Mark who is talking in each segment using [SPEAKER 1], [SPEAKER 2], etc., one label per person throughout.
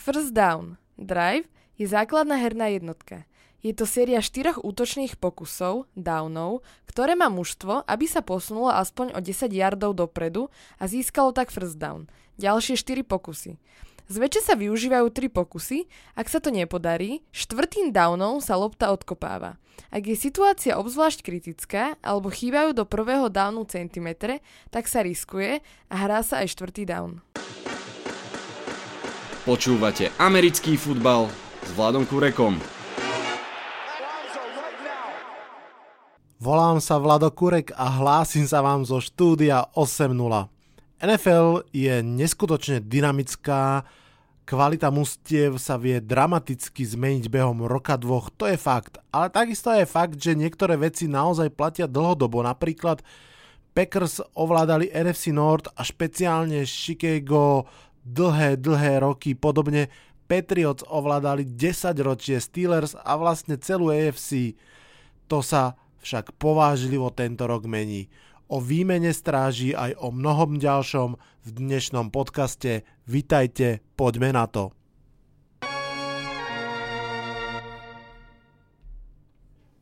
[SPEAKER 1] First down, drive, je základná herná jednotka. Je to séria štyroch útočných pokusov, downov, ktoré má mužstvo, aby sa posunulo aspoň o 10 yardov dopredu a získalo tak first down. Ďalšie 4 pokusy. Zväčša sa využívajú 3 pokusy, ak sa to nepodarí, štvrtým downom sa lopta odkopáva. Ak je situácia obzvlášť kritická alebo chýbajú do prvého downu centimetre, tak sa riskuje a hrá sa aj štvrtý down.
[SPEAKER 2] Počúvate americký futbal s Vladom Kurekom.
[SPEAKER 3] Volám sa Vlado Kurek a hlásim sa vám zo štúdia 8.0. NFL je neskutočne dynamická, kvalita mustiev sa vie dramaticky zmeniť behom roka dvoch, to je fakt. Ale takisto je fakt, že niektoré veci naozaj platia dlhodobo. Napríklad Packers ovládali NFC North a špeciálne Chicago dlhé, dlhé roky. Podobne Patriots ovládali 10 ročie Steelers a vlastne celú AFC. To sa však povážlivo tento rok mení. O výmene stráži aj o mnohom ďalšom v dnešnom podcaste. Vitajte, poďme na to.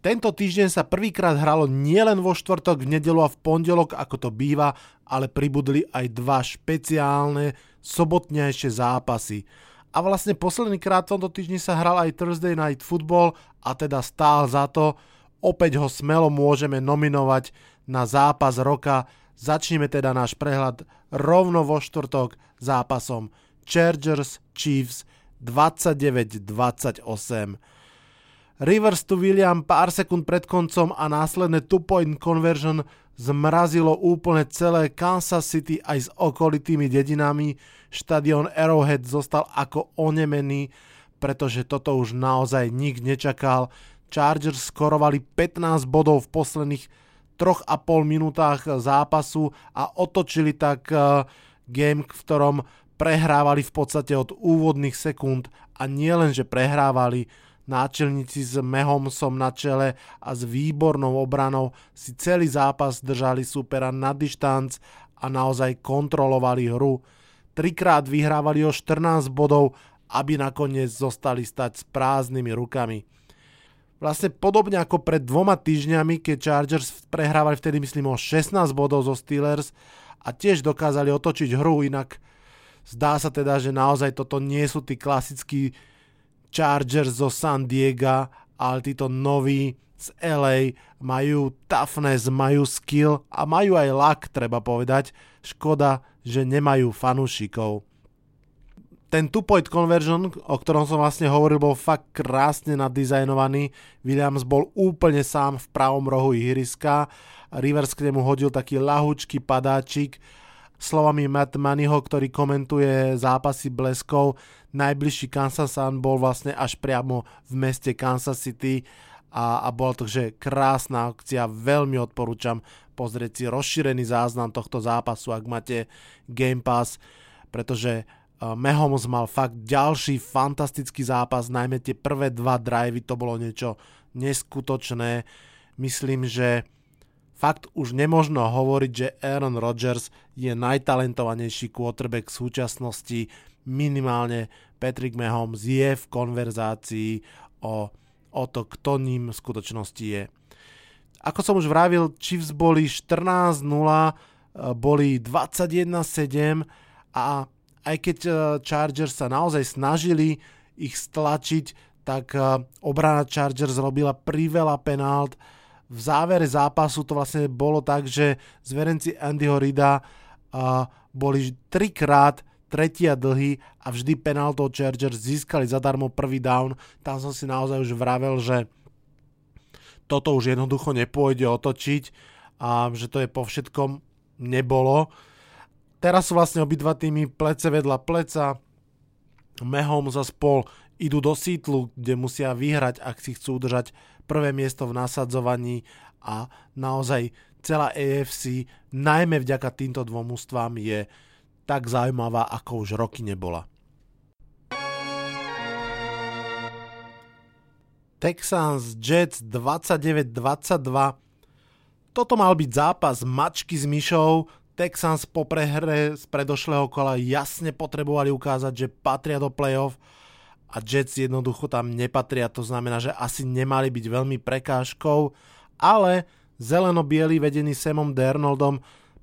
[SPEAKER 3] Tento týždeň sa prvýkrát hralo nielen vo štvrtok, v nedelu a v pondelok, ako to býva, ale pribudli aj dva špeciálne sobotnejšie zápasy. A vlastne posledný krát v tomto týždni sa hral aj Thursday Night Football a teda stál za to. Opäť ho smelo môžeme nominovať na zápas roka. Začneme teda náš prehľad rovno vo štvrtok zápasom Chargers Chiefs 29-28. Rivers tu William pár sekúnd pred koncom a následné two-point conversion zmrazilo úplne celé Kansas City aj s okolitými dedinami štadión Arrowhead zostal ako onemený, pretože toto už naozaj nik nečakal. Chargers skorovali 15 bodov v posledných 3,5 minútach zápasu a otočili tak eh, game, v ktorom prehrávali v podstate od úvodných sekúnd a nielen, že prehrávali, náčelníci s Mehomsom na čele a s výbornou obranou si celý zápas držali supera na dištanc a naozaj kontrolovali hru trikrát vyhrávali o 14 bodov, aby nakoniec zostali stať s prázdnymi rukami. Vlastne podobne ako pred dvoma týždňami, keď Chargers prehrávali vtedy myslím o 16 bodov zo Steelers a tiež dokázali otočiť hru, inak zdá sa teda, že naozaj toto nie sú tí klasickí Chargers zo San Diego, ale títo noví z LA majú toughness, majú skill a majú aj luck, treba povedať. Škoda, že nemajú fanúšikov. Ten two-point conversion, o ktorom som vlastne hovoril, bol fakt krásne nadizajnovaný. Williams bol úplne sám v pravom rohu ihriska. Rivers k nemu hodil taký lahučký padáčik. Slovami Matt Moneyho, ktorý komentuje zápasy bleskov, najbližší Kansas Sun bol vlastne až priamo v meste Kansas City a, a bola to že krásna akcia, veľmi odporúčam pozrieť si rozšírený záznam tohto zápasu, ak máte Game Pass, pretože uh, Mahomes mal fakt ďalší fantastický zápas, najmä tie prvé dva drivey, to bolo niečo neskutočné. Myslím, že fakt už nemožno hovoriť, že Aaron Rodgers je najtalentovanejší quarterback v súčasnosti. Minimálne Patrick Mahomes je v konverzácii o, o to, kto ním v skutočnosti je. Ako som už vravil, Chiefs boli 14-0, e, boli 21-7 a aj keď e, Chargers sa naozaj snažili ich stlačiť, tak e, obrana Chargers robila priveľa penált. V závere zápasu to vlastne bolo tak, že zverenci Andyho Rida boli trikrát tretí a dlhý a vždy penáltou Chargers získali zadarmo prvý down. Tam som si naozaj už vravel, že toto už jednoducho nepôjde otočiť a že to je po všetkom nebolo. Teraz sú vlastne obidva týmy plece vedľa pleca. Mehom za spol idú do sítlu, kde musia vyhrať, ak si chcú udržať prvé miesto v nasadzovaní a naozaj celá AFC, najmä vďaka týmto dvom ústvám, je tak zaujímavá, ako už roky nebola. Texans Jets 29-22. Toto mal byť zápas mačky s myšou, Texans po prehre z predošlého kola jasne potrebovali ukázať, že patria do playoff a Jets jednoducho tam nepatria, to znamená, že asi nemali byť veľmi prekážkou, ale zeleno-bieli vedení Samom Dernoldom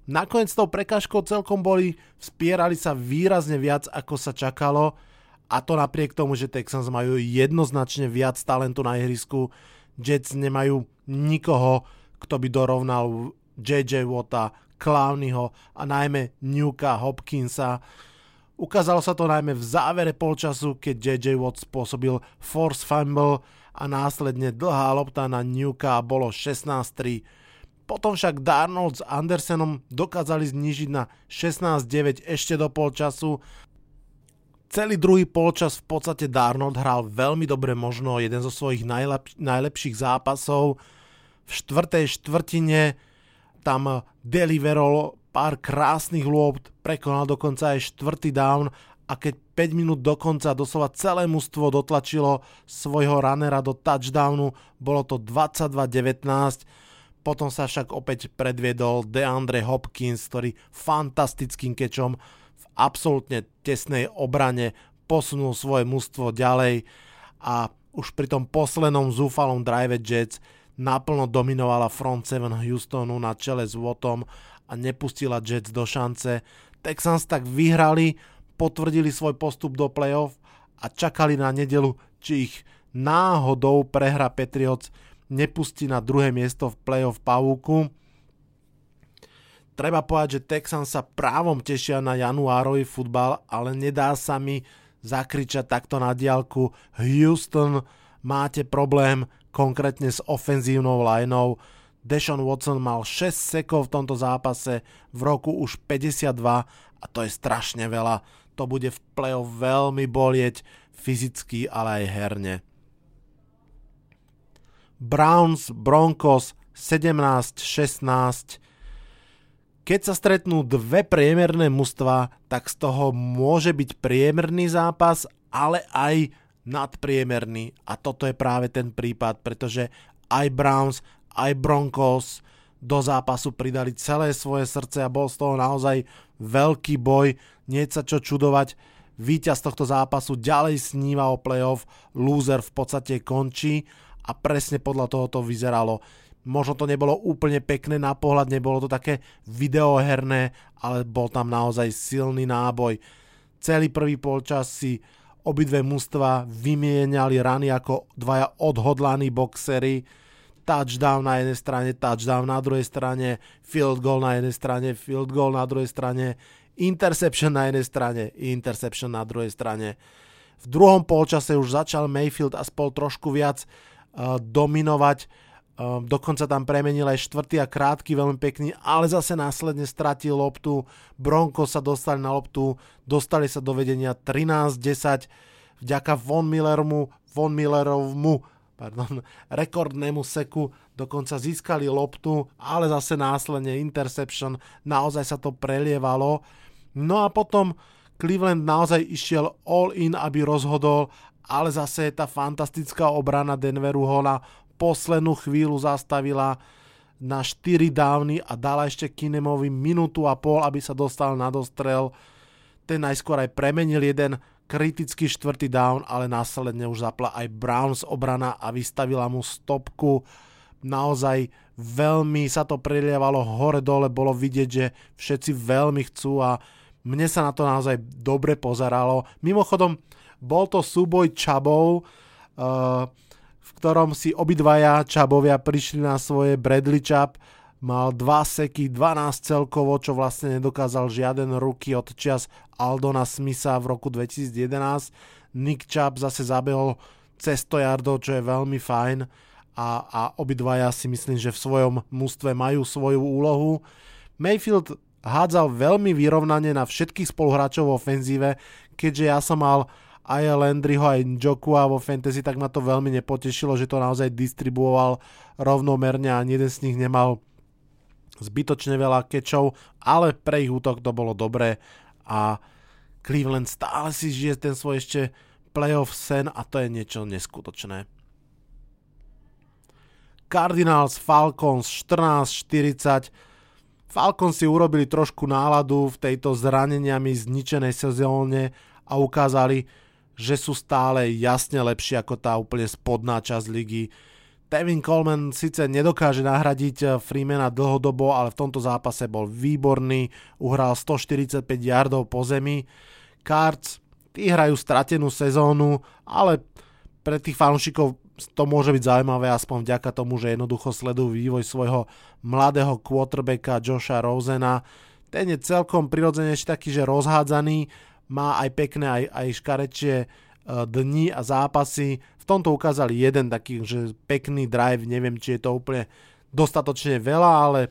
[SPEAKER 3] nakoniec tou prekážkou celkom boli, vspierali sa výrazne viac ako sa čakalo a to napriek tomu, že Texans majú jednoznačne viac talentu na ihrisku, Jets nemajú nikoho, kto by dorovnal JJ Watta, Clowneyho a najmä Newka Hopkinsa. Ukázalo sa to najmä v závere polčasu, keď JJ Watt spôsobil force fumble a následne dlhá lopta na Newka bolo 16-3. Potom však Darnold s Andersenom dokázali znížiť na 16-9 ešte do polčasu. Celý druhý polčas v podstate Darnold hral veľmi dobre, možno jeden zo svojich najlep- najlepších zápasov. V štvrtej štvrtine tam deliverol pár krásnych lôb, prekonal dokonca aj štvrtý down a keď 5 minút do konca doslova celé mužstvo dotlačilo svojho runnera do touchdownu, bolo to 22-19, potom sa však opäť predviedol DeAndre Hopkins, ktorý fantastickým kečom v absolútne tesnej obrane posunul svoje mužstvo ďalej a už pri tom poslednom zúfalom drive Jets naplno dominovala front 7 Houstonu na čele s Wattom a nepustila Jets do šance. Texans tak vyhrali, potvrdili svoj postup do playoff a čakali na nedelu, či ich náhodou prehra Patriots nepustí na druhé miesto v playoff pavúku. Treba povedať, že Texans sa právom tešia na januárový futbal, ale nedá sa mi zakričať takto na diálku. Houston, máte problém, konkrétne s ofenzívnou lineou. Deshaun Watson mal 6 sekov v tomto zápase, v roku už 52 a to je strašne veľa. To bude v play-off veľmi bolieť fyzicky, ale aj herne. Browns, Broncos 17-16. Keď sa stretnú dve priemerné mužstva, tak z toho môže byť priemerný zápas, ale aj nadpriemerný a toto je práve ten prípad, pretože aj Browns, aj Broncos do zápasu pridali celé svoje srdce a bol z toho naozaj veľký boj, nie sa čo čudovať, víťaz tohto zápasu ďalej sníva o playoff, loser v podstate končí a presne podľa toho to vyzeralo. Možno to nebolo úplne pekné na pohľad, nebolo to také videoherné, ale bol tam naozaj silný náboj. Celý prvý polčas si Obidve mužstva vymieniali rany ako dvaja odhodlaní boxery. Touchdown na jednej strane, touchdown na druhej strane, field goal na jednej strane, field goal na druhej strane, interception na jednej strane, interception na druhej strane. V druhom polčase už začal Mayfield aspoň trošku viac uh, dominovať Um, dokonca tam premenil aj štvrtý a krátky, veľmi pekný, ale zase následne stratil loptu. Bronco sa dostali na loptu, dostali sa do vedenia 13-10 vďaka Von Millermu, Von Millerovmu pardon, rekordnému seku, dokonca získali loptu, ale zase následne interception, naozaj sa to prelievalo. No a potom Cleveland naozaj išiel all in, aby rozhodol, ale zase tá fantastická obrana Denveru Hola poslednú chvíľu zastavila na 4 dávny a dala ešte Kinemovi minútu a pol, aby sa dostal na dostrel. Ten najskôr aj premenil jeden kritický štvrtý down, ale následne už zapla aj Browns obrana a vystavila mu stopku. Naozaj veľmi sa to prelievalo hore-dole, bolo vidieť, že všetci veľmi chcú a mne sa na to naozaj dobre pozeralo. Mimochodom, bol to súboj Čabov, uh, v ktorom si obidvaja Čabovia prišli na svoje Bradley Čab, mal 2 seky, 12 celkovo, čo vlastne nedokázal žiaden ruky od čias Aldona Smitha v roku 2011. Nick Chubb zase zabehol cez 100 yardov, čo je veľmi fajn a, a obidvaja si myslím, že v svojom mústve majú svoju úlohu. Mayfield hádzal veľmi vyrovnane na všetkých spoluhráčov v ofenzíve, keďže ja som mal aj Landryho, aj Njokua vo fantasy, tak ma to veľmi nepotešilo, že to naozaj distribuoval rovnomerne a jeden z nich nemal zbytočne veľa kečov, ale pre ich útok to bolo dobré a Cleveland stále si žije ten svoj ešte playoff sen a to je niečo neskutočné. Cardinals Falcons 14-40 Falcons si urobili trošku náladu v tejto zraneniami zničenej sezóne a ukázali, že sú stále jasne lepšie ako tá úplne spodná časť ligy. Tevin Coleman síce nedokáže nahradiť Freemana dlhodobo, ale v tomto zápase bol výborný, uhral 145 yardov po zemi. Cards, tí hrajú stratenú sezónu, ale pre tých fanúšikov to môže byť zaujímavé aspoň vďaka tomu, že jednoducho sledujú vývoj svojho mladého quarterbacka Josha Rosena. Ten je celkom prirodzene ešte taký, že rozhádzaný, má aj pekné, aj, aj škarečie e, dni a zápasy. V tomto ukázali jeden taký, že pekný drive, neviem, či je to úplne dostatočne veľa, ale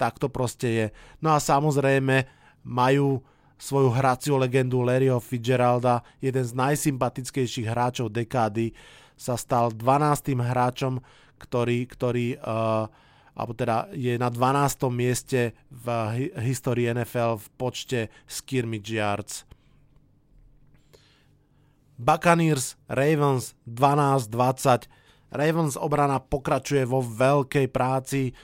[SPEAKER 3] tak to proste je. No a samozrejme majú svoju hraciu legendu Larryho Fitzgeralda, jeden z najsympatickejších hráčov dekády, sa stal 12. hráčom, ktorý, ktorý uh, alebo teda je na 12. mieste v histórii NFL v počte skirmish yards. Buccaneers, Ravens 12-20. Ravens obrana pokračuje vo veľkej práci.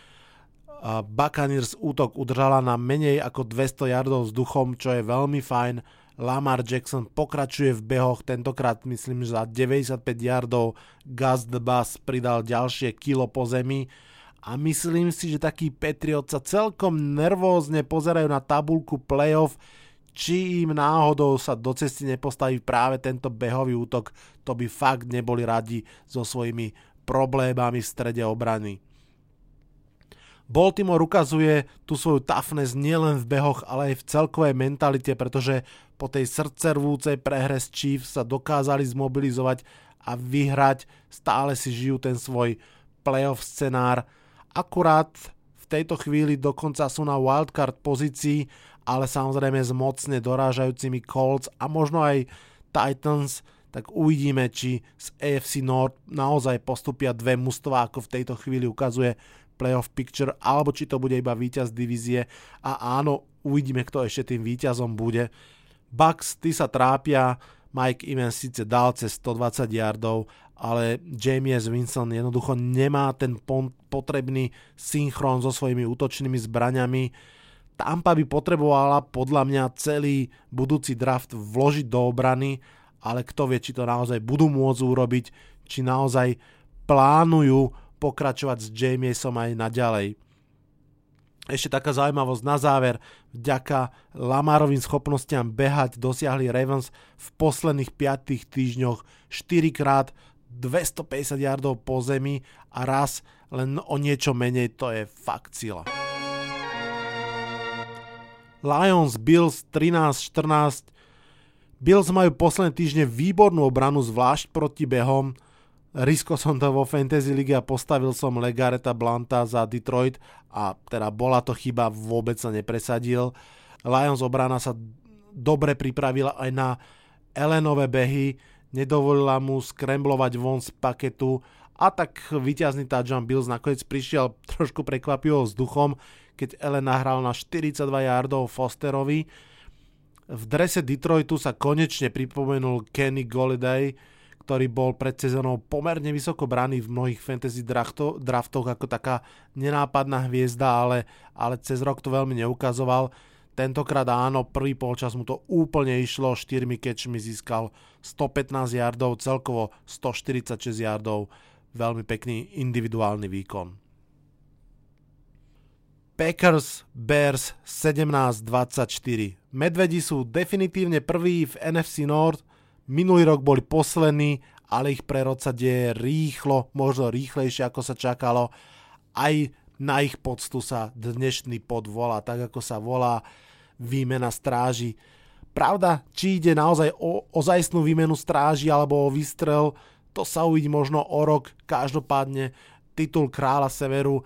[SPEAKER 3] Buccaneers útok udržala na menej ako 200 yardov vzduchom, čo je veľmi fajn. Lamar Jackson pokračuje v behoch, tentokrát myslím, že za 95 yardov Gus the Bus pridal ďalšie kilo po zemi a myslím si, že takí Patriot sa celkom nervózne pozerajú na tabulku playoff, či im náhodou sa do cesty nepostaví práve tento behový útok, to by fakt neboli radi so svojimi problémami v strede obrany. Baltimore ukazuje tú svoju toughness nielen v behoch, ale aj v celkovej mentalite, pretože po tej srdcervúcej prehre s Chiefs sa dokázali zmobilizovať a vyhrať. Stále si žijú ten svoj playoff scenár. Akurát v tejto chvíli dokonca sú na wildcard pozícii, ale samozrejme s mocne dorážajúcimi Colts a možno aj Titans, tak uvidíme, či z AFC North naozaj postupia dve mužstva, ako v tejto chvíli ukazuje playoff picture, alebo či to bude iba víťaz divízie a áno, uvidíme, kto ešte tým víťazom bude. Bucks, tí sa trápia, Mike Evans síce dal cez 120 yardov, ale James Winston jednoducho nemá ten potrebný synchron so svojimi útočnými zbraňami. Tampa by potrebovala podľa mňa celý budúci draft vložiť do obrany, ale kto vie, či to naozaj budú môcť urobiť, či naozaj plánujú pokračovať s Jamiesom aj naďalej. Ešte taká zaujímavosť na záver. Vďaka Lamarovým schopnostiam behať dosiahli Ravens v posledných 5 týždňoch 4 krát 250 yardov po zemi a raz len o niečo menej, to je fakt sila. Lions Bills 13-14 Bills majú posledné týždne výbornú obranu, zvlášť proti behom, Risko som to vo Fantasy League a postavil som Legareta Blanta za Detroit a teda bola to chyba, vôbec sa nepresadil. Lions obrana sa dobre pripravila aj na Elenové behy, nedovolila mu skremblovať von z paketu a tak víťazný touchdown Bills nakoniec prišiel trošku prekvapivo vzduchom, keď Ellen nahral na 42 yardov Fosterovi. V drese Detroitu sa konečne pripomenul Kenny Golliday, ktorý bol pred sezónou pomerne vysoko braný v mnohých fantasy drafto, draftoch ako taká nenápadná hviezda, ale, ale cez rok to veľmi neukazoval. Tentokrát áno, prvý polčas mu to úplne išlo, 4 catchmi získal 115 yardov, celkovo 146 yardov, veľmi pekný individuálny výkon. Packers Bears 17-24. Medvedi sú definitívne prví v NFC North Minulý rok boli poslední, ale ich prerod sa deje rýchlo, možno rýchlejšie ako sa čakalo. Aj na ich poctu sa dnešný pod volá, tak ako sa volá výmena stráži. Pravda, či ide naozaj o ozajstnú výmenu stráži alebo o výstrel, to sa uvidí možno o rok. Každopádne titul kráľa Severu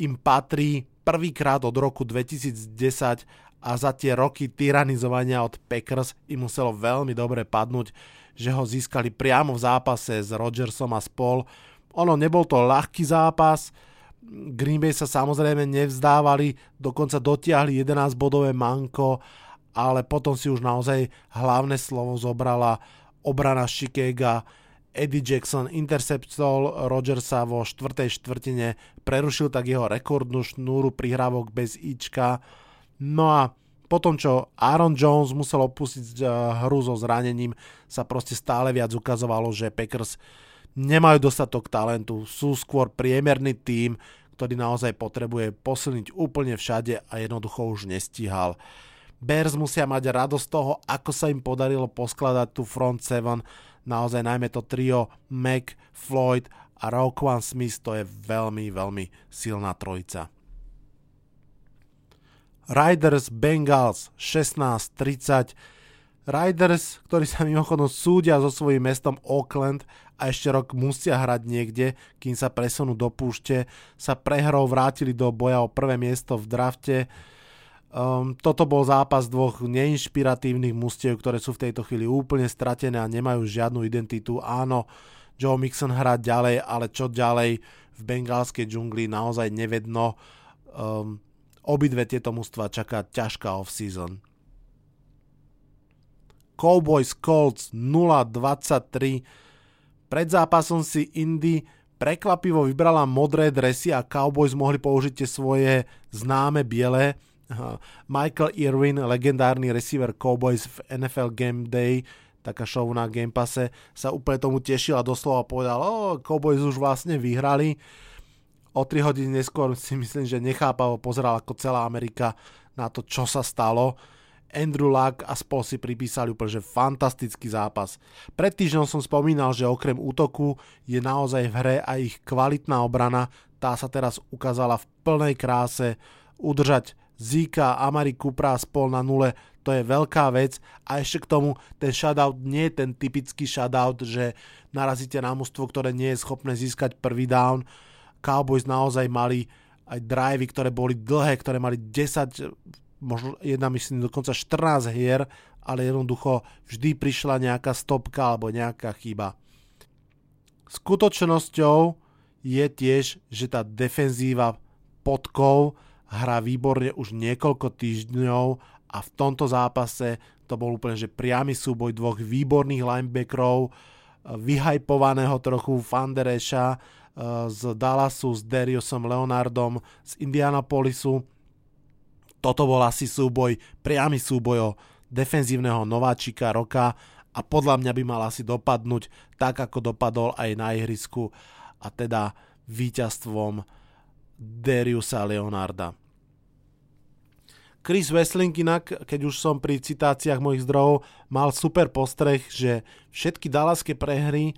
[SPEAKER 3] im patrí prvýkrát od roku 2010 a za tie roky tyranizovania od Packers im muselo veľmi dobre padnúť, že ho získali priamo v zápase s Rodgersom a spol. Ono nebol to ľahký zápas, Green Bay sa samozrejme nevzdávali, dokonca dotiahli 11 bodové manko, ale potom si už naozaj hlavné slovo zobrala obrana Chicago. Eddie Jackson interceptol Rogersa vo štvrtej štvrtine, prerušil tak jeho rekordnú šnúru prihrávok bez Ička. No a potom, čo Aaron Jones musel opustiť eh, hru so zranením, sa proste stále viac ukazovalo, že Packers nemajú dostatok talentu, sú skôr priemerný tým, ktorý naozaj potrebuje posilniť úplne všade a jednoducho už nestíhal. Bears musia mať radosť toho, ako sa im podarilo poskladať tú front 7. Naozaj najmä to trio Mac, Floyd a Roquan Smith to je veľmi, veľmi silná trojica. Riders Bengals 16-30 Riders, ktorí sa mimochodom súdia so svojím mestom Oakland a ešte rok musia hrať niekde, kým sa presunú do púšte, sa prehrou vrátili do boja o prvé miesto v drafte. Um, toto bol zápas dvoch neinšpiratívnych mustiev, ktoré sú v tejto chvíli úplne stratené a nemajú žiadnu identitu. Áno, Joe Mixon hrá ďalej, ale čo ďalej v bengálskej džungli naozaj nevedno. Um, obidve tieto mužstva čaká ťažká off-season. Cowboys Colts 0-23. Pred zápasom si Indy prekvapivo vybrala modré dresy a Cowboys mohli použiť tie svoje známe biele Michael Irwin, legendárny receiver Cowboys v NFL Game Day, taká show na Game Passe, sa úplne tomu tešil a doslova povedal, o, Cowboys už vlastne vyhrali. O 3 hodiny neskôr si myslím, že nechápavo pozeral ako celá Amerika na to, čo sa stalo. Andrew Luck a spol si pripísali úplne že fantastický zápas. Pred týždňom som spomínal, že okrem útoku je naozaj v hre aj ich kvalitná obrana, tá sa teraz ukázala v plnej kráse udržať Zika, Amari Kupra spol na nule, to je veľká vec a ešte k tomu ten shutout nie je ten typický shutout, že narazíte na mústvo, ktoré nie je schopné získať prvý down. Cowboys naozaj mali aj drivey, ktoré boli dlhé, ktoré mali 10, možno jedna myslím dokonca 14 hier, ale jednoducho vždy prišla nejaká stopka alebo nejaká chyba. Skutočnosťou je tiež, že tá defenzíva podkov hrá výborne už niekoľko týždňov a v tomto zápase to bol úplne že priamy súboj dvoch výborných linebackerov, vyhajpovaného trochu Fandereša eh, z Dallasu s Dariusom Leonardom z Indianapolisu. Toto bol asi súboj, priamy súboj o defenzívneho nováčika roka a podľa mňa by mal asi dopadnúť tak, ako dopadol aj na ihrisku a teda víťazstvom Dariusa Leonarda. Chris Wessling inak, keď už som pri citáciách mojich zdrojov, mal super postreh, že všetky dalaské prehry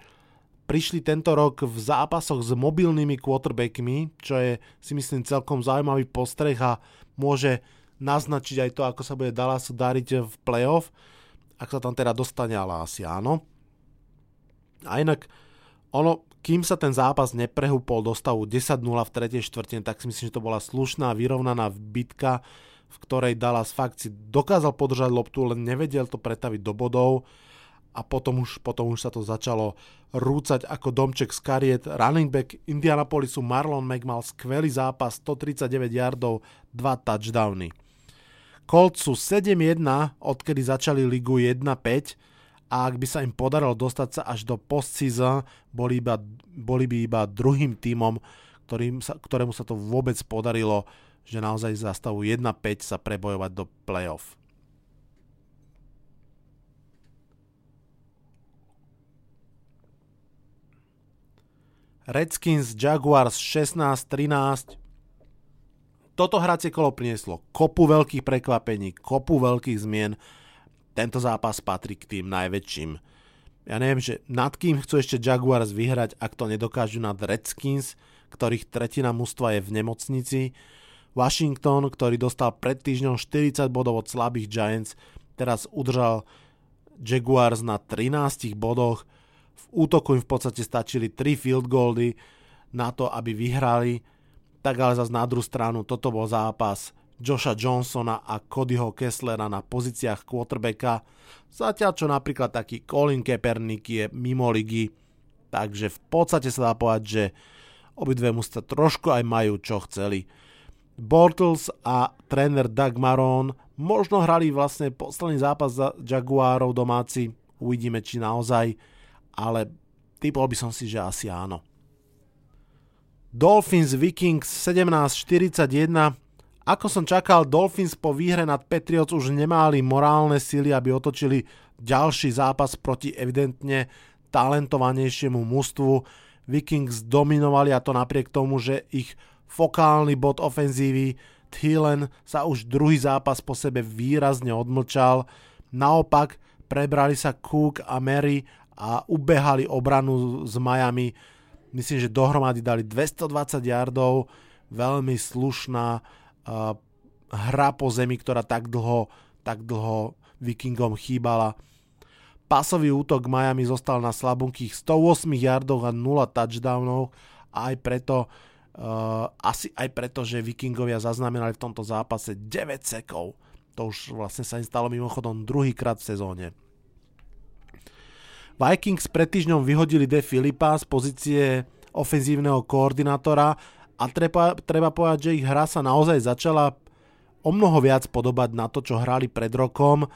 [SPEAKER 3] prišli tento rok v zápasoch s mobilnými quarterbackmi, čo je si myslím celkom zaujímavý postreh a môže naznačiť aj to, ako sa bude Dallasu dariť v playoff, ak sa tam teda dostane, ale asi áno. A inak, ono, kým sa ten zápas neprehúpol do stavu 10-0 v tretej štvrtine, tak si myslím, že to bola slušná, vyrovnaná bitka, v ktorej Dallas fakt si dokázal podržať loptu, len nevedel to pretaviť do bodov a potom už, potom už sa to začalo rúcať ako domček z kariet. Running back Indianapolisu Marlon Mack mal skvelý zápas, 139 yardov, 2 touchdowny. Colts sú 7-1, odkedy začali ligu 1-5 a ak by sa im podarilo dostať sa až do postseason, boli, iba, boli by iba druhým tímom, sa, ktorému sa to vôbec podarilo že naozaj za stavu 1-5 sa prebojovať do playoff. Redskins Jaguars 16-13. Toto hracie kolo prinieslo kopu veľkých prekvapení, kopu veľkých zmien. Tento zápas patrí k tým najväčším. Ja neviem, že nad kým chcú ešte Jaguars vyhrať, ak to nedokážu nad Redskins, ktorých tretina mužstva je v nemocnici Washington, ktorý dostal pred týždňom 40 bodov od slabých Giants, teraz udržal Jaguars na 13 bodoch. V útoku im v podstate stačili 3 field goally na to, aby vyhrali. Tak ale zase na druhú stranu, toto bol zápas Josha Johnsona a Codyho Kesslera na pozíciách quarterbacka, zatiaľ čo napríklad taký Colin Kaepernick je mimo ligy, takže v podstate sa dá povedať, že obidve musia trošku aj majú čo chceli. Bortles a tréner Doug Maron možno hrali vlastne posledný zápas za Jaguárov domáci, uvidíme či naozaj, ale Typol by som si, že asi áno. Dolphins Vikings 1741 ako som čakal, Dolphins po výhre nad Patriots už nemali morálne sily, aby otočili ďalší zápas proti evidentne talentovanejšiemu mužstvu. Vikings dominovali a to napriek tomu, že ich fokálny bod ofenzívy Thielen sa už druhý zápas po sebe výrazne odmlčal. Naopak prebrali sa Cook a Mary a ubehali obranu z Miami. Myslím, že dohromady dali 220 yardov, veľmi slušná uh, hra po zemi, ktorá tak dlho, tak dlho Vikingom chýbala. Pasový útok Miami zostal na slabunkých 108 yardoch a 0 touchdownov a aj preto asi aj preto, že Vikingovia zaznamenali v tomto zápase 9 sekov. To už vlastne sa im stalo mimochodom druhýkrát v sezóne. Vikings pred týždňom vyhodili De Filipa z pozície ofenzívneho koordinátora a treba, treba povedať, že ich hra sa naozaj začala o mnoho viac podobať na to, čo hrali pred rokom,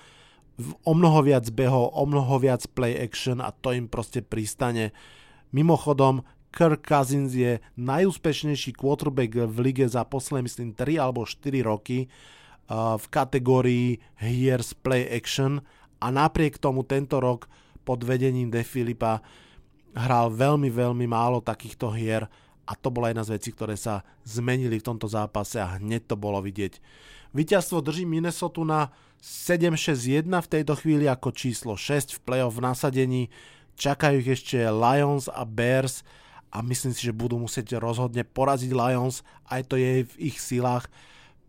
[SPEAKER 3] o mnoho viac behov, o mnoho viac play action a to im proste pristane. Mimochodom, Kirk Cousins je najúspešnejší quarterback v lige za posledné, myslím, 3 alebo 4 roky uh, v kategórii hier play action a napriek tomu tento rok pod vedením De Filipa hral veľmi, veľmi málo takýchto hier a to bola jedna z vecí, ktoré sa zmenili v tomto zápase a hneď to bolo vidieť. Víťazstvo drží Minnesota na 7-6-1 v tejto chvíli ako číslo 6 v playoff v nasadení. Čakajú ich ešte Lions a Bears a myslím si, že budú musieť rozhodne poraziť Lions, aj to je v ich silách,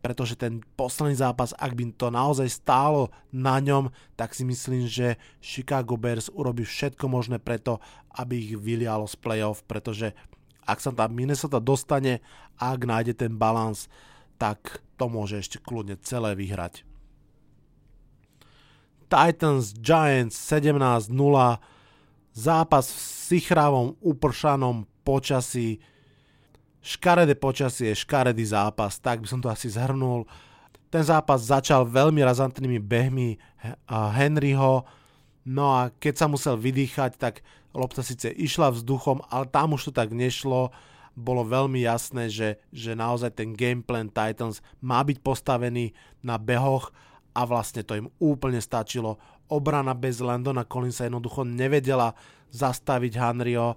[SPEAKER 3] pretože ten posledný zápas, ak by to naozaj stálo na ňom, tak si myslím, že Chicago Bears urobí všetko možné preto, aby ich vylialo z playoff, pretože ak sa tam Minnesota dostane, ak nájde ten balans, tak to môže ešte kľudne celé vyhrať. Titans Giants 17-0 zápas v sichravom upršanom počasí škaredé počasie, škaredý zápas, tak by som to asi zhrnul. Ten zápas začal veľmi razantnými behmi Henryho, no a keď sa musel vydýchať, tak lopta síce išla vzduchom, ale tam už to tak nešlo. Bolo veľmi jasné, že, že naozaj ten gameplan Titans má byť postavený na behoch a vlastne to im úplne stačilo. Obrana bez Landona Collinsa jednoducho nevedela zastaviť Henryho.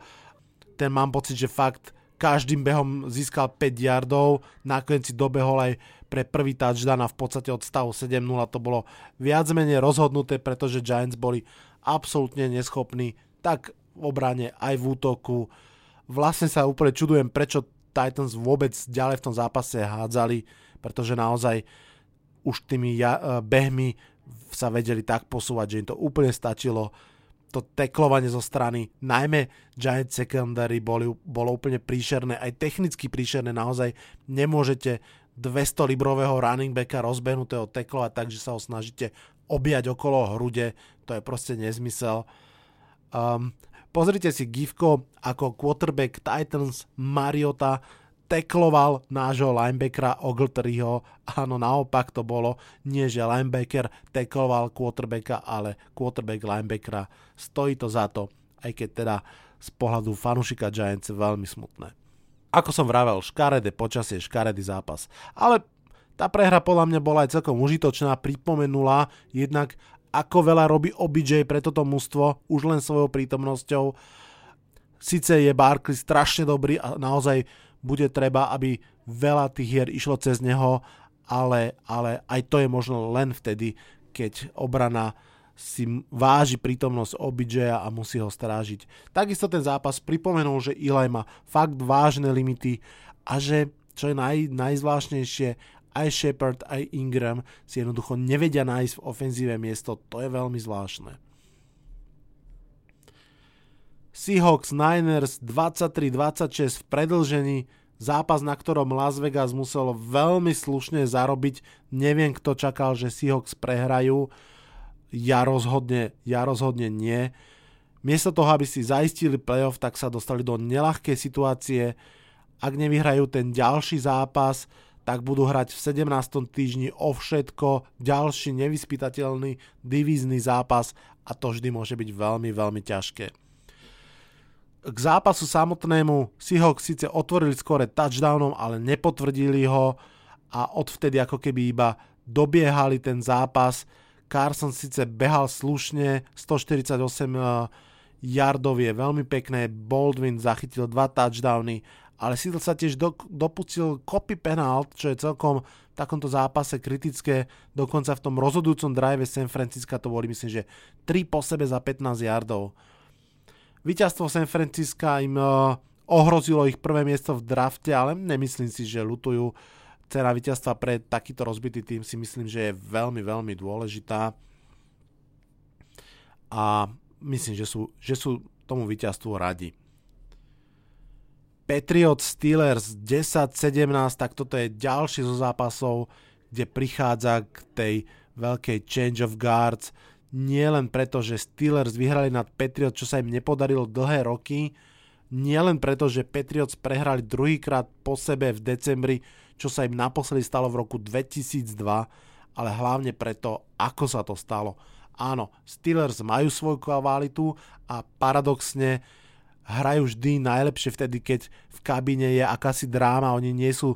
[SPEAKER 3] Ten mám pocit, že fakt každým behom získal 5 yardov, nakoniec si dobehol aj pre prvý touchdown a v podstate od stavu 7-0 to bolo viac menej rozhodnuté, pretože Giants boli absolútne neschopní tak v obrane, aj v útoku. Vlastne sa úplne čudujem, prečo Titans vôbec ďalej v tom zápase hádzali, pretože naozaj už tými ja, e, behmi sa vedeli tak posúvať, že im to úplne stačilo. To teklovanie zo strany, najmä Giant Secondary boli, bolo úplne príšerné, aj technicky príšerné, naozaj nemôžete 200 librového running backa rozbehnutého teklovať, takže sa ho snažíte objať okolo hrude, to je proste nezmysel. Um, Pozrite si gifko, ako quarterback Titans Mariota tekloval nášho linebackera Ogletrieho. Áno, naopak to bolo. Nie, že linebacker tekloval quarterbacka, ale quarterback linebackera. Stojí to za to, aj keď teda z pohľadu fanušika Giants veľmi smutné. Ako som vravel, škaredé počasie, škaredý zápas. Ale tá prehra podľa mňa bola aj celkom užitočná, pripomenula jednak ako veľa robí OBJ pre toto mužstvo už len svojou prítomnosťou. Sice je Barkley strašne dobrý a naozaj bude treba, aby veľa tých hier išlo cez neho, ale, ale aj to je možno len vtedy, keď obrana si váži prítomnosť OBJ a musí ho strážiť. Takisto ten zápas pripomenul, že Eli má fakt vážne limity a že, čo je naj, najzvláštnejšie, aj Shepard, aj Ingram si jednoducho nevedia nájsť v ofenzíve miesto, to je veľmi zvláštne. Seahawks Niners 23-26 v predlžení, zápas, na ktorom Las Vegas muselo veľmi slušne zarobiť. Neviem, kto čakal, že Seahawks prehrajú. Ja rozhodne, ja rozhodne nie. Miesto toho, aby si zaistili playoff, tak sa dostali do nelahkej situácie. Ak nevyhrajú ten ďalší zápas, tak budú hrať v 17. týždni o všetko, ďalší nevyspytateľný divízny zápas a to vždy môže byť veľmi, veľmi ťažké. K zápasu samotnému Seahawks síce otvorili skore touchdownom, ale nepotvrdili ho a odvtedy ako keby iba dobiehali ten zápas. Carson síce behal slušne, 148 yardov je veľmi pekné, Baldwin zachytil dva touchdowny, ale Seattle sa tiež do, dopustil kopy penalt, čo je celkom v takomto zápase kritické. Dokonca v tom rozhodujúcom drive San Francisco to boli myslím, že 3 po sebe za 15 yardov. Výťazstvo San Francisca im uh, ohrozilo ich prvé miesto v drafte, ale nemyslím si, že lutujú. Cena víťazstva pre takýto rozbitý tým si myslím, že je veľmi, veľmi dôležitá. A myslím, že sú, že sú tomu víťazstvu radi. Patriots Steelers 10-17, tak toto je ďalší zo zápasov, kde prichádza k tej veľkej change of guards. Nie len preto, že Steelers vyhrali nad Patriots, čo sa im nepodarilo dlhé roky, nie len preto, že Patriots prehrali druhýkrát po sebe v decembri, čo sa im naposledy stalo v roku 2002, ale hlavne preto, ako sa to stalo. Áno, Steelers majú svoju kvalitu a paradoxne hrajú vždy najlepšie vtedy, keď v kabíne je akási dráma, oni nie sú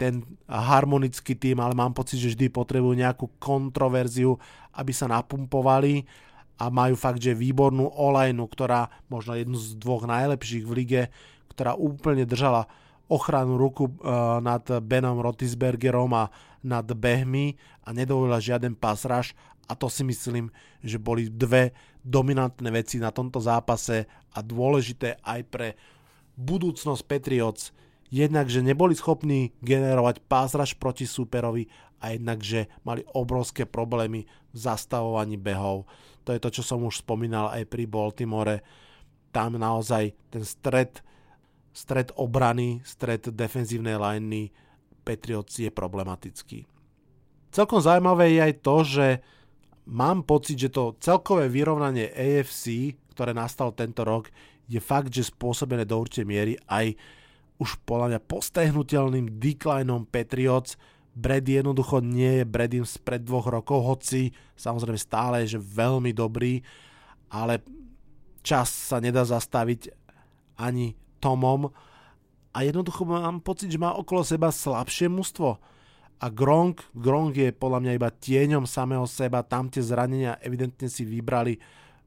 [SPEAKER 3] ten harmonický tým, ale mám pocit, že vždy potrebujú nejakú kontroverziu, aby sa napumpovali a majú fakt, že výbornú olajnu, ktorá možno jednu z dvoch najlepších v lige, ktorá úplne držala ochranu ruku uh, nad Benom Rotisbergerom a nad behmi a nedovolila žiaden pasraž a to si myslím, že boli dve dominantné veci na tomto zápase a dôležité aj pre budúcnosť Patriots. Jednak, že neboli schopní generovať pásraž proti súperovi a jednak, že mali obrovské problémy v zastavovaní behov. To je to, čo som už spomínal aj pri Baltimore. Tam naozaj ten stred, stred obrany, stred defenzívnej liney Patriots je problematický. Celkom zaujímavé je aj to, že mám pocit, že to celkové vyrovnanie AFC, ktoré nastalo tento rok, je fakt, že spôsobené do určitej miery aj už podľa mňa postehnutelným declinom Patriots. Brady jednoducho nie je Bradym spred dvoch rokov, hoci samozrejme stále je že veľmi dobrý, ale čas sa nedá zastaviť ani Tomom. A jednoducho mám pocit, že má okolo seba slabšie mužstvo. A Gronk, Gronk je podľa mňa iba tieňom samého seba, tam tie zranenia evidentne si vybrali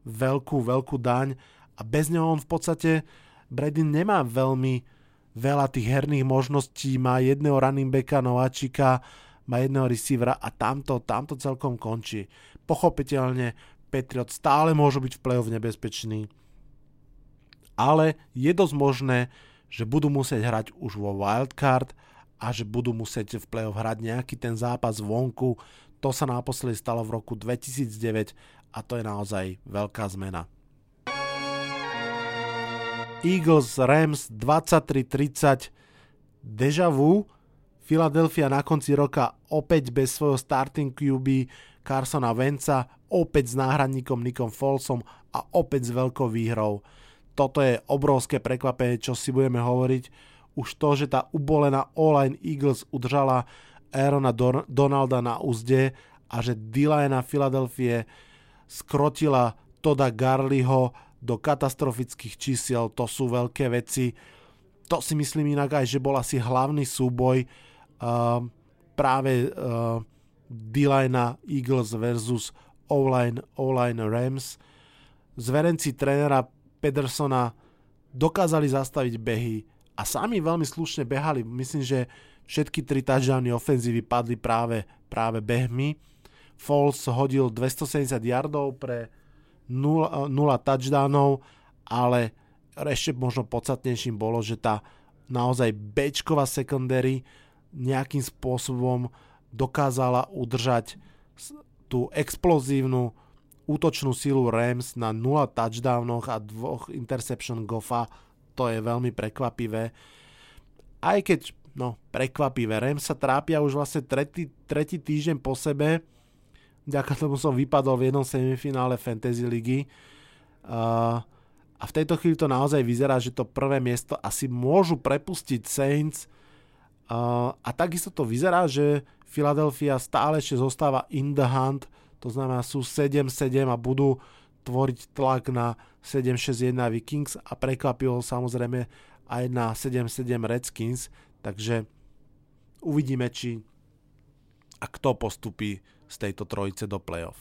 [SPEAKER 3] veľkú, veľkú daň. A bez neho on v podstate Brady nemá veľmi veľa tých herných možností, má jedného running backa, nováčika, má jedného receivera a tamto, tamto celkom končí. Pochopiteľne Patriot stále môžu byť v play-off nebezpeční, ale je dosť možné, že budú musieť hrať už vo wildcard a že budú musieť v play-off hrať nejaký ten zápas vonku. To sa naposledy stalo v roku 2009 a to je naozaj veľká zmena. Eagles Rams 23-30 Deja vu. Philadelphia na konci roka opäť bez svojho starting QB Carsona Venca, opäť s náhradníkom Nikom Folsom a opäť s veľkou výhrou. Toto je obrovské prekvapenie, čo si budeme hovoriť. Už to, že tá ubolená All-Line Eagles udržala Aarona Don- Donalda na úzde a že D-line Filadelfie skrotila Toda Garliho do katastrofických čísiel, to sú veľké veci. To si myslím inak aj, že bol asi hlavný súboj uh, práve uh, D-line Eagles versus O-line, O-line Rams. Zverenci trénera Pedersona dokázali zastaviť behy, a sami veľmi slušne behali. Myslím, že všetky tri touchdowny ofenzívy padli práve, práve behmi. Foles hodil 270 yardov pre 0, 0 touchdownov, ale ešte možno podstatnejším bolo, že tá naozaj bečková secondary nejakým spôsobom dokázala udržať tú explozívnu útočnú silu Rams na 0 touchdownoch a dvoch interception Goffa. To je veľmi prekvapivé. Aj keď, no, prekvapivé, Rams sa trápia už vlastne tretí, tretí týždeň po sebe, Ďakujem tomu som vypadol v jednom semifinále Fantasy ligy. A v tejto chvíli to naozaj vyzerá, že to prvé miesto asi môžu prepustiť Saints. A takisto to vyzerá, že Philadelphia stále ešte zostáva in the hunt, to znamená sú 7-7 a budú tvoriť tlak na 7-6-1 Vikings a prekvapilo samozrejme aj na 7-7 Redskins, takže uvidíme, či a kto postupí z tejto trojice do playoff.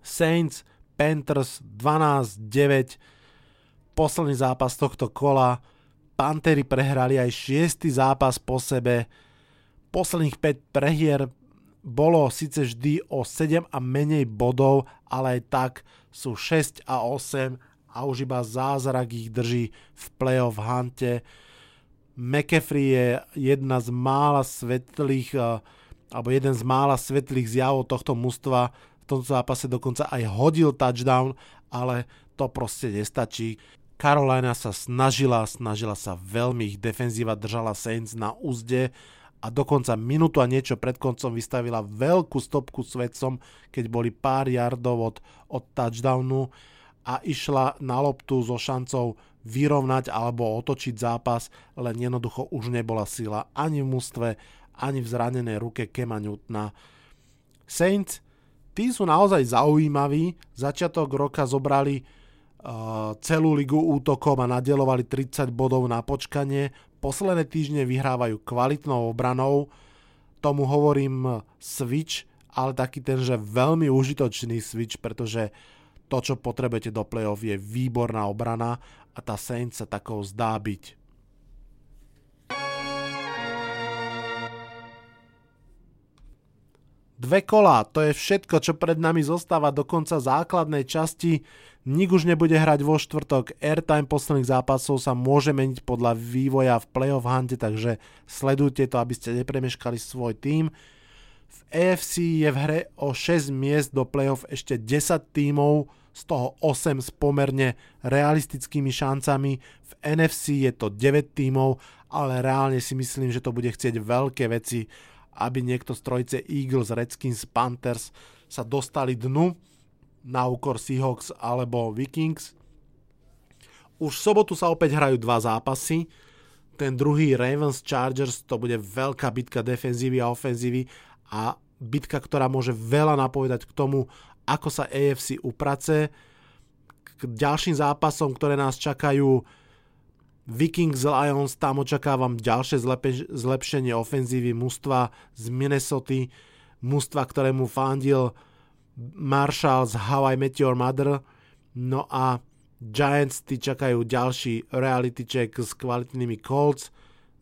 [SPEAKER 3] Saints, Panthers 12-9, posledný zápas tohto kola, Pantery prehrali aj šiestý zápas po sebe, posledných 5 prehier bolo síce vždy o 7 a menej bodov, ale aj tak sú 6 a 8 a už iba zázrak ich drží v playoff hante. McAfee je jedna z mála svetlých eh, alebo jeden z mála svetlých zjavov tohto mužstva. V tomto zápase dokonca aj hodil touchdown, ale to proste nestačí. Carolina sa snažila, snažila sa veľmi, ich defenzíva držala Saints na úzde a dokonca minútu a niečo pred koncom vystavila veľkú stopku svedcom, keď boli pár yardov od, od touchdownu a išla na loptu so šancou vyrovnať alebo otočiť zápas, len jednoducho už nebola sila ani v mústve, ani v zranenej ruke Kema Newtona. Saints, tí sú naozaj zaujímaví, začiatok roka zobrali uh, celú ligu útokom a nadelovali 30 bodov na počkanie, posledné týždne vyhrávajú kvalitnou obranou, tomu hovorím switch, ale taký ten, že veľmi užitočný switch, pretože to, čo potrebujete do play-off je výborná obrana a tá Saints sa takou zdá byť. Dve kola, to je všetko, čo pred nami zostáva do konca základnej časti. Nik už nebude hrať vo štvrtok, airtime posledných zápasov sa môže meniť podľa vývoja v playoff hante, takže sledujte to, aby ste nepremeškali svoj tým. V AFC je v hre o 6 miest do playoff ešte 10 tímov, z toho 8 s pomerne realistickými šancami. V NFC je to 9 tímov, ale reálne si myslím, že to bude chcieť veľké veci, aby niekto z trojice Eagles, Redskins, Panthers sa dostali dnu na úkor Seahawks alebo Vikings. Už v sobotu sa opäť hrajú dva zápasy. Ten druhý Ravens Chargers to bude veľká bitka defenzívy a ofenzívy a bitka, ktorá môže veľa napovedať k tomu, ako sa AFC uprace. K ďalším zápasom, ktoré nás čakajú Vikings Lions, tam očakávam ďalšie zlepšenie ofenzívy mužstva z Minnesota, mužstva, ktorému fandil Marshall z How I Met Your Mother. No a Giants tí čakajú ďalší reality check s kvalitnými Colts.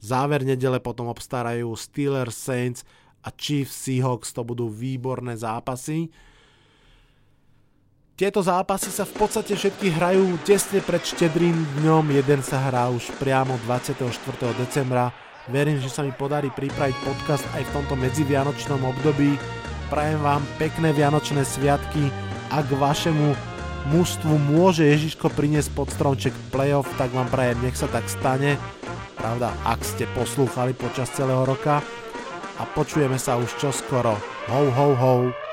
[SPEAKER 3] Záver nedele potom obstarajú Steelers, Saints a Chiefs Seahawks. To budú výborné zápasy. Tieto zápasy sa v podstate všetky hrajú tesne pred štedrým dňom. Jeden sa hrá už priamo 24. decembra. Verím, že sa mi podarí pripraviť podcast aj v tomto medzivianočnom období prajem vám pekné Vianočné sviatky a k vašemu mužstvu môže Ježiško priniesť pod stromček playoff, tak vám prajem, nech sa tak stane. Pravda, ak ste poslúchali počas celého roka. A počujeme sa už čoskoro. Ho, ho, ho.